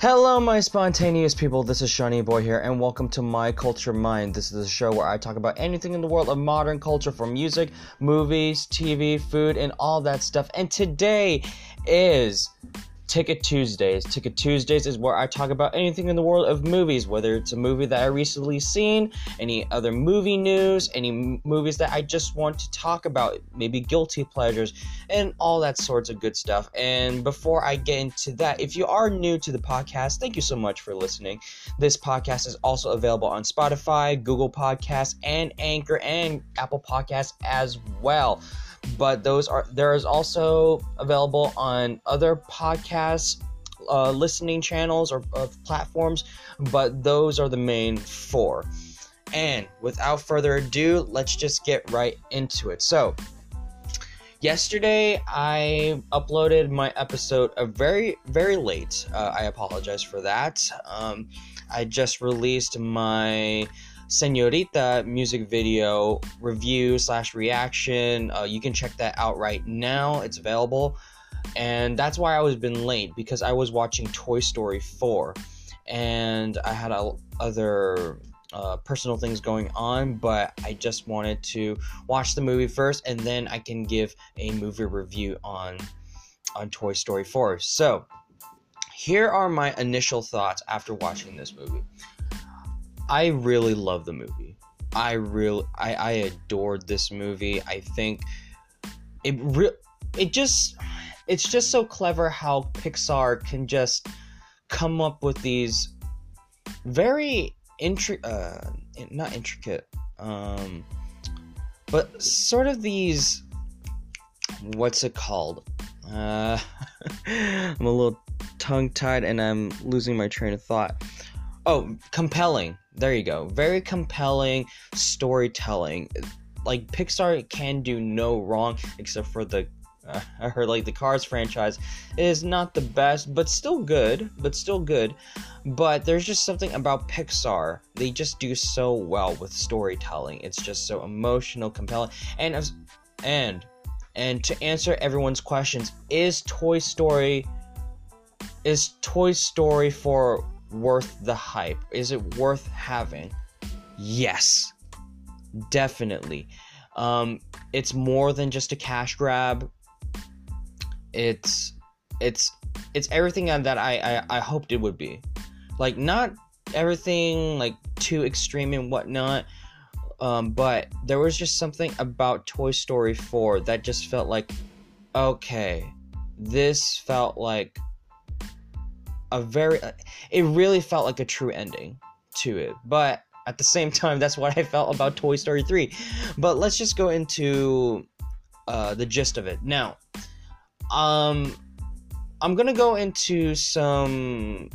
Hello, my spontaneous people. This is Seanie Boi here, and welcome to My Culture Mind. This is a show where I talk about anything in the world of modern culture from music, movies, TV, food, and all that stuff. And today is Ticket Tuesdays. Ticket Tuesdays is where I talk about anything in the world of movies, whether it's a movie that I recently seen, any other movie news, any movies that I just want to talk about, maybe guilty pleasures, and all that sorts of good stuff. And before I get into that, if you are new to the podcast, thank you so much for listening. This podcast is also available on Spotify, Google Podcasts, and Anchor and Apple Podcasts as well but those are there is also available on other podcasts uh, listening channels or uh, platforms, but those are the main four. And without further ado, let's just get right into it. So, yesterday I uploaded my episode a very very late. Uh, I apologize for that. Um, I just released my Senorita music video review slash reaction. Uh, you can check that out right now. It's available. And that's why I was been late because I was watching Toy Story 4 and I had a, other uh, personal things going on, but I just wanted to watch the movie first and then I can give a movie review on on Toy Story 4. So, here are my initial thoughts after watching this movie. I really love the movie. I really I, I adored this movie. I think it re- it just it's just so clever how Pixar can just come up with these very intri- uh not intricate um but sort of these what's it called uh I'm a little tongue tied and I'm losing my train of thought oh compelling there you go. Very compelling storytelling. Like Pixar can do no wrong except for the uh, I heard like the Cars franchise is not the best, but still good, but still good. But there's just something about Pixar. They just do so well with storytelling. It's just so emotional, compelling. And and and to answer everyone's questions, is Toy Story is Toy Story 4 worth the hype? Is it worth having? Yes, definitely. Um, it's more than just a cash grab. It's it's it's everything that I, I I hoped it would be. Like not everything like too extreme and whatnot. Um, but there was just something about Toy Story 4 that just felt like, okay, this felt like a very it really felt like a true ending to it but at the same time that's what i felt about toy story 3 but let's just go into uh, the gist of it. Now um i'm gonna go into some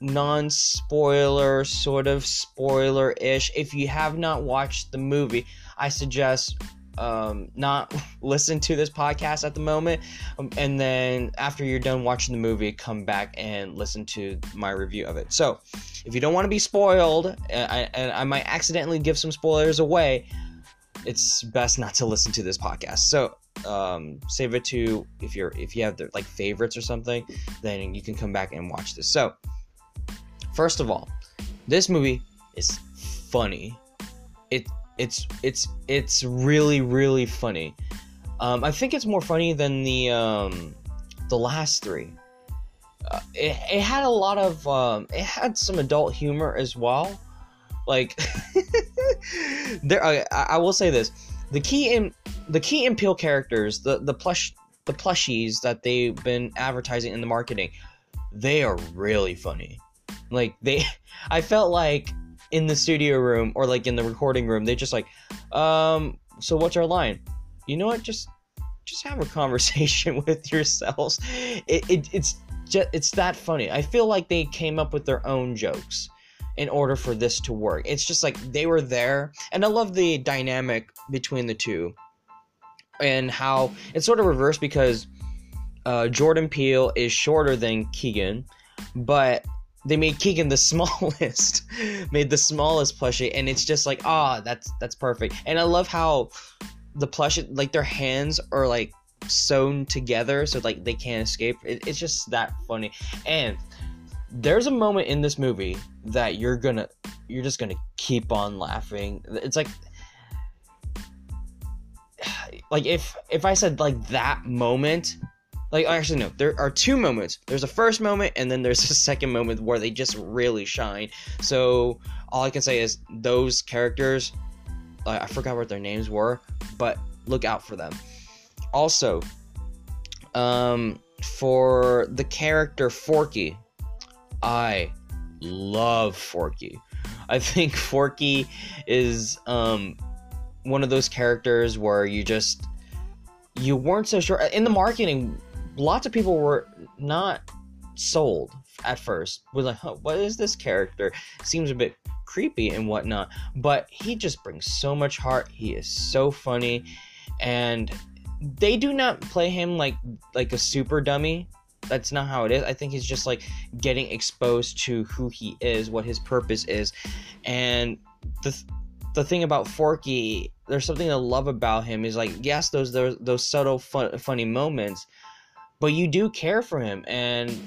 non-spoiler sort of spoiler-ish. If you have not watched the movie i suggest um, not listen to this podcast at the moment. Um, and then after you're done watching the movie, come back and listen to my review of it. So, if you don't want to be spoiled, and I, and I might accidentally give some spoilers away, it's best not to listen to this podcast. So, um, save it to if you're if you have the, like favorites or something, then you can come back and watch this. So, first of all, this movie is funny. It it's it's it's really really funny. Um, I think it's more funny than the um, the last three. Uh, it, it had a lot of um, it had some adult humor as well. Like there, I, I will say this: the key in the Key and Peele characters, the the plush the plushies that they've been advertising in the marketing, they are really funny. Like they, I felt like in the studio room or like in the recording room, they just like, um, so what's our line? You know what? Just just have a conversation with yourselves. It, it it's just it's that funny. I feel like they came up with their own jokes in order for this to work. It's just like they were there, and I love the dynamic between the two, and how it's sort of reversed because uh, Jordan Peele is shorter than Keegan, but they made Keegan the smallest, made the smallest plushie, and it's just like, ah, oh, that's that's perfect. And I love how the plushie, like their hands are like sewn together, so like they can't escape. It, it's just that funny. And there's a moment in this movie that you're gonna you're just gonna keep on laughing it's like like if if i said like that moment like actually no. There are two moments. There's a first moment and then there's a second moment where they just really shine. So all i can say is those characters i forgot what their names were but look out for them. Also um for the character forky i love forky. I think forky is um one of those characters where you just you weren't so sure. In the marketing lots of people were not sold at first. We're like, huh, what is this character? Seems a bit creepy and whatnot, but he just brings so much heart. He is so funny, and they do not play him like like a super dummy. That's not how it is. I think he's just like getting exposed to who he is, what his purpose is, and the the thing about Forky, there's something to love about him. Is like yes, those those those subtle fun, funny moments, but you do care for him and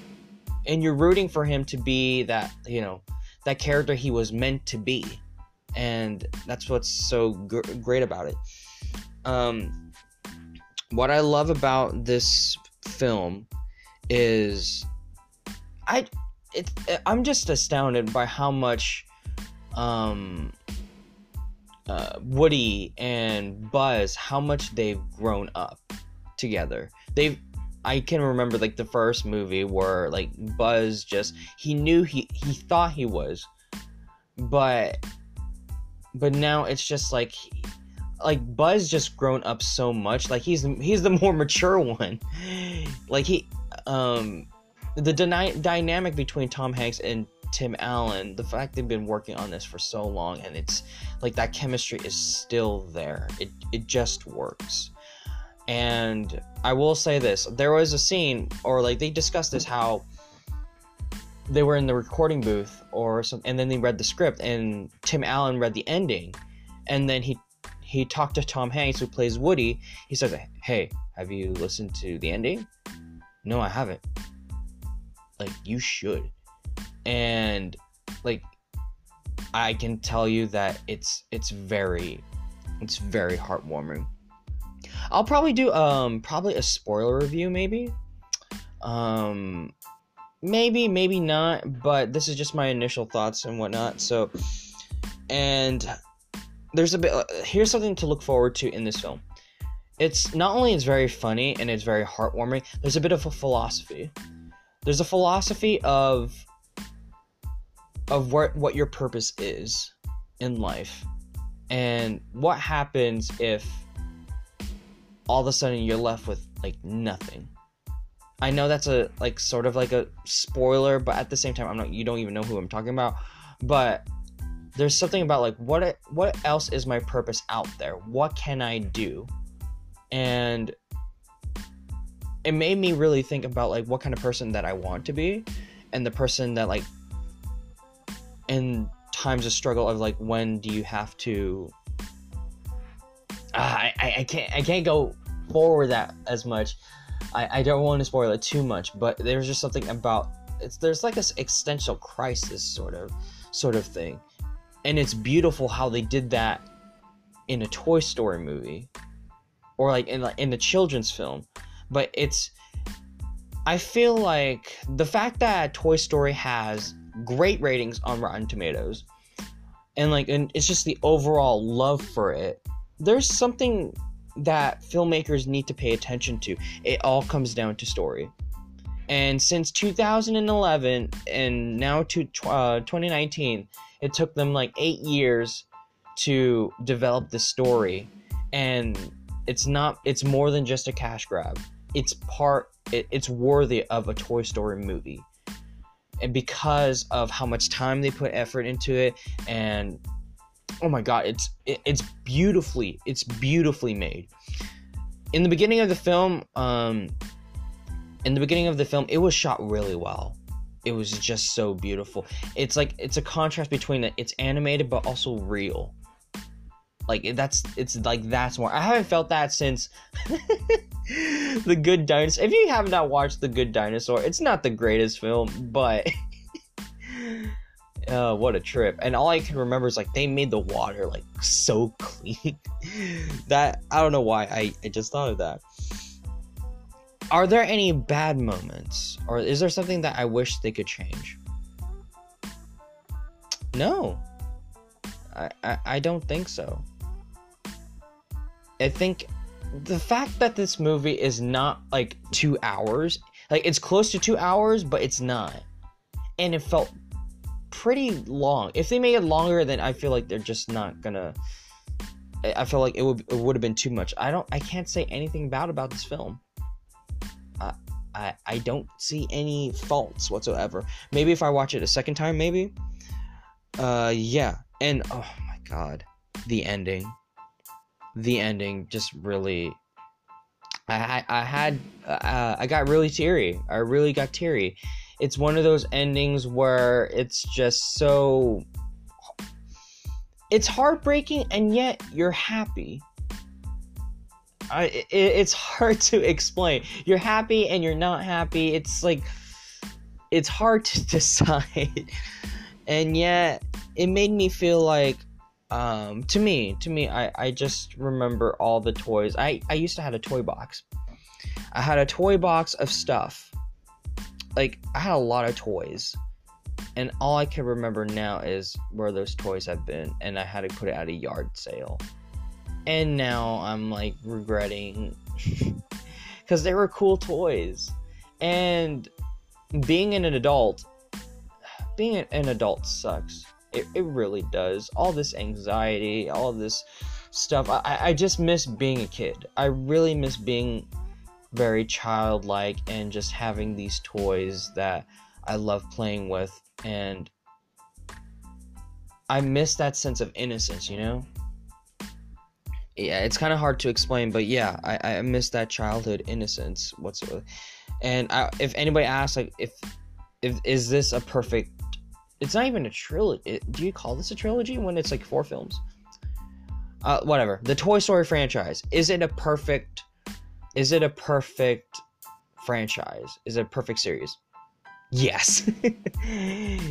and you're rooting for him to be that you know that character he was meant to be. And that's what's so gr- great about it. Um what i love about this film is i it, i'm just astounded by how much um uh, woody and buzz how much they've grown up together. They've I can remember like the first movie where like Buzz just he knew he he thought he was, but but now it's just like like Buzz just grown up so much. Like he's he's the more mature one. like he um the dyna- dynamic between Tom Hanks and Tim Allen, the fact they've been working on this for so long and it's like that chemistry is still there. It it just works. And I will say this there was a scene, or like they discussed this, how they were in the recording booth or something, and then they read the script, and Tim Allen read the ending, and then he he talked to Tom Hanks, who plays Woody. He says, "Hey, have you listened to the ending?" No, I haven't. Like you should, and like I can tell you that it's it's very it's very heartwarming. I'll probably do um probably a spoiler review maybe. Um maybe maybe not, but this is just my initial thoughts and whatnot. So and there's a bit uh, here's something to look forward to in this film. It's not only it's very funny and it's very heartwarming, there's a bit of a philosophy. There's a philosophy of of what what your purpose is in life and what happens if all of a sudden you're left with like nothing. I know that's a like sort of like a spoiler, but at the same time, I'm not. You don't even know who I'm talking about. But there's something about like what what else is my purpose out there? What can I do? And it made me really think about like what kind of person that I want to be, and the person that like in times of struggle of like when do you have to uh, I, I can't I can't go forward that as much. I, I don't want to spoil it too much, but there's just something about it's there's like this existential crisis sort of sort of thing, and it's beautiful how they did that in a Toy Story movie, or like in like in a children's film. But it's I feel like the fact that Toy Story has great ratings on Rotten Tomatoes, and like and it's just the overall love for it there's something that filmmakers need to pay attention to. It all comes down to story. And since 2011 and now to uh, 2019, it took them like eight years to develop the story. And it's not, it's more than just a cash grab. It's part, it, it's worthy of a Toy Story movie. And because of how much time they put effort into it and oh my god, it's it, it's beautifully it's beautifully made. In the beginning of the film, um, in the beginning of the film, it was shot really well. It was just so beautiful. It's like it's a contrast between that it's animated but also real. Like that's it's like that's more. I haven't felt that since the Good Dinosaur. If you have not watched the Good Dinosaur, it's not the greatest film, but uh, what a trip! And all I can remember is like they made the water like so clean. that I don't know why I, I just thought of that. Are there any bad moments, or is there something that I wish they could change? No, I, I, I don't think so. I think the fact that this movie is not like two hours, like it's close to two hours, but it's not, and it felt pretty long. If they made it longer, then I feel like they're just not gonna. I feel like it would it would have been too much. I don't. I can't say anything bad about this film. I I I don't see any faults whatsoever. Maybe if I watch it a second time, maybe. Uh, yeah, and oh my god, the ending the ending just really I, I had uh, I got really teary. I really got teary. It's one of those endings where it's just so it's heartbreaking and yet you're happy. I it, it's hard to explain. You're happy and you're not happy. It's like it's hard to decide. and yet it made me feel like um, to me, to me, I, I just remember all the toys. I, I used to have a toy box. I had a toy box of stuff. Like I had a lot of toys. And all I can remember now is where those toys have been, and I had to put it at a yard sale. And now I'm like regretting because they were cool toys. And being an adult, being an adult sucks it, it really does. All this anxiety, all this stuff. I, I just miss being a kid. I really miss being very childlike and just having these toys that I love playing with. And I miss that sense of innocence, you know? Yeah, it's kind of hard to explain, but yeah, I, I miss that childhood innocence whatsoever. And I, if anybody asks, like, if if is this a perfect it's not even a trilogy. Do you call this a trilogy when it's like four films? Uh, whatever. The Toy Story franchise. Is it a perfect? Is it a perfect franchise? Is it a perfect series? Yes.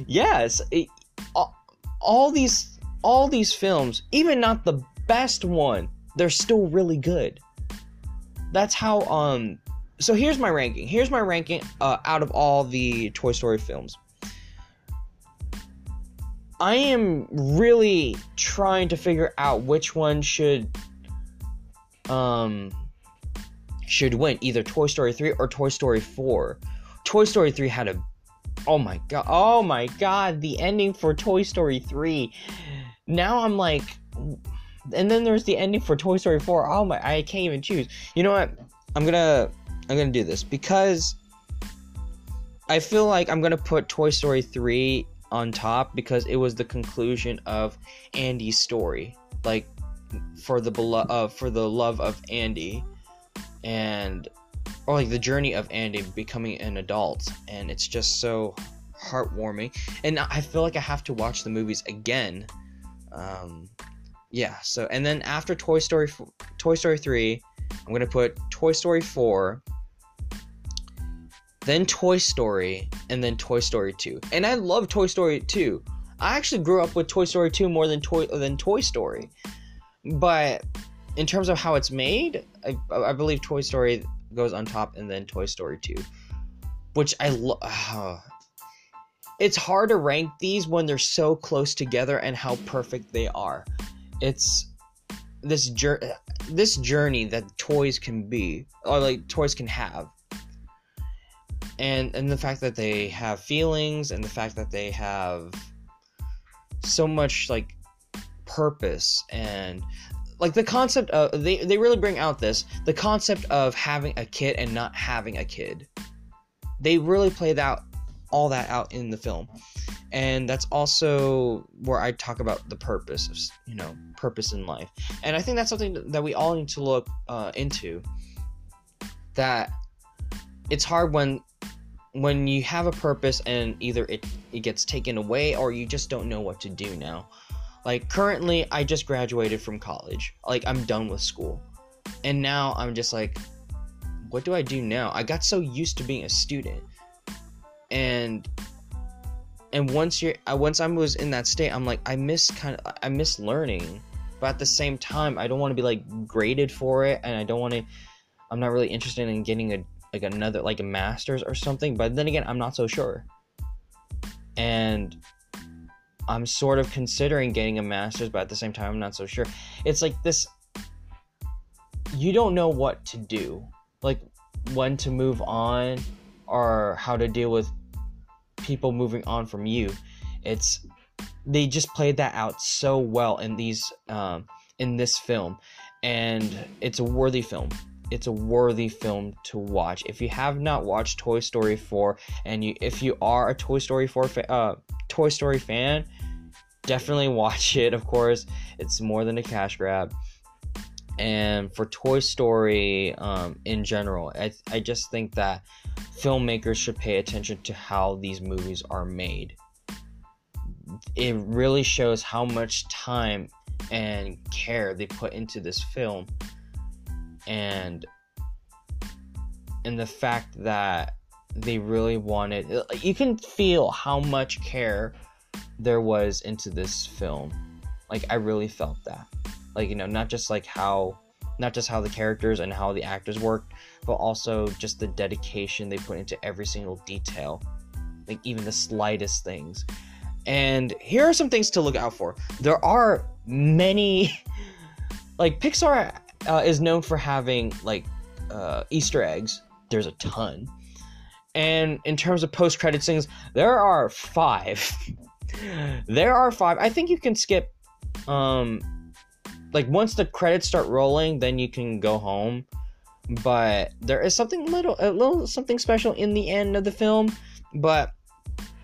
yes. It, all, all these all these films, even not the best one, they're still really good. That's how um so here's my ranking. Here's my ranking uh, out of all the Toy Story films. I am really trying to figure out which one should um should win either Toy Story 3 or Toy Story 4. Toy Story 3 had a Oh my god. Oh my god, the ending for Toy Story 3. Now I'm like and then there's the ending for Toy Story 4. Oh my I can't even choose. You know what? I'm going to I'm going to do this because I feel like I'm going to put Toy Story 3 on top because it was the conclusion of Andy's story, like for the belo- uh, for the love of Andy, and or like the journey of Andy becoming an adult, and it's just so heartwarming. And I feel like I have to watch the movies again. Um, yeah. So and then after Toy Story, Toy Story three, I'm gonna put Toy Story four then Toy Story, and then Toy Story 2. And I love Toy Story 2. I actually grew up with Toy Story 2 more than Toy than Toy Story. But in terms of how it's made, I, I believe Toy Story goes on top and then Toy Story 2. Which I love. It's hard to rank these when they're so close together and how perfect they are. It's this journey this journey that toys can be or like toys can have and and the fact that they have feelings and the fact that they have so much like purpose and like the concept of they, they really bring out this the concept of having a kid and not having a kid. They really play that all that out in the film. And that's also where i talk about the purpose of you know purpose in life. And i think that's something that we all need to look uh, into. That it's hard when when you have a purpose and either it, it gets taken away or you just don't know what to do now. Like currently I just graduated from college. Like I'm done with school. And now I'm just like what do I do now? I got so used to being a student. And and once you're uh, once I was in that state, I'm like I miss kind of I miss learning, but at the same time, I don't want to be like graded for it, and I don't want to. I'm not really interested in getting a like another like a master's or something. But then again, I'm not so sure, and I'm sort of considering getting a master's, but at the same time, I'm not so sure. It's like this. You don't know what to do, like when to move on, or how to deal with people moving on from you. It's they just played that out so well in these um, in this film, and it's a worthy film. It's a worthy film to watch. If you have not watched Toy Story 4, and you if you are a Toy Story 4 fa- uh, Toy Story fan, definitely watch it. Of course, it's more than a cash grab. And for Toy Story um, in general, I, I just think that filmmakers should pay attention to how these movies are made. It really shows how much time and care they put into this film and and the fact that they really wanted you can feel how much care there was into this film like i really felt that like you know not just like how not just how the characters and how the actors worked but also just the dedication they put into every single detail, like even the slightest things. And here are some things to look out for. There are many, like Pixar uh, is known for having like uh, Easter eggs. There's a ton. And in terms of post credit scenes, there are five. there are five. I think you can skip um like once the credits start rolling, then you can go home but there is something little a little something special in the end of the film but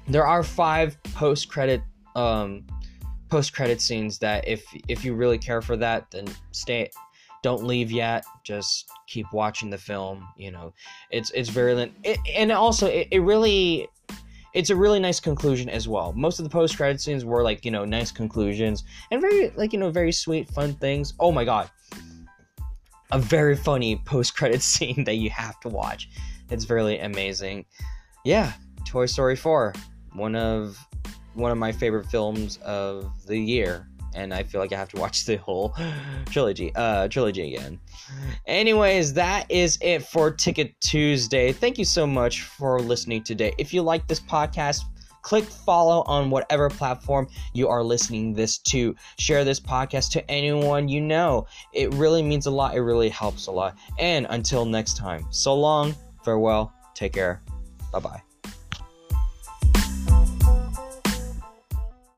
there are five post credit um post credit scenes that if if you really care for that then stay don't leave yet just keep watching the film you know. It's it's very it, and also it, it really it's a really nice conclusion as well. Most of the post credit scenes were like you know nice conclusions and very like you know very sweet fun things. Oh my god. A very funny post credit scene that you have to watch. It's really amazing. Yeah, Toy Story 4, one of one of my favorite films of the year, and I feel like I have to watch the whole trilogy uh trilogy again. Anyways, that is it for Ticket Tuesday. Thank you so much for listening today. If you like this podcast, Click follow on whatever platform you are listening this to. Share this podcast to anyone you know. It really means a lot. It really helps a lot. And until next time, so long, farewell, take care, bye bye.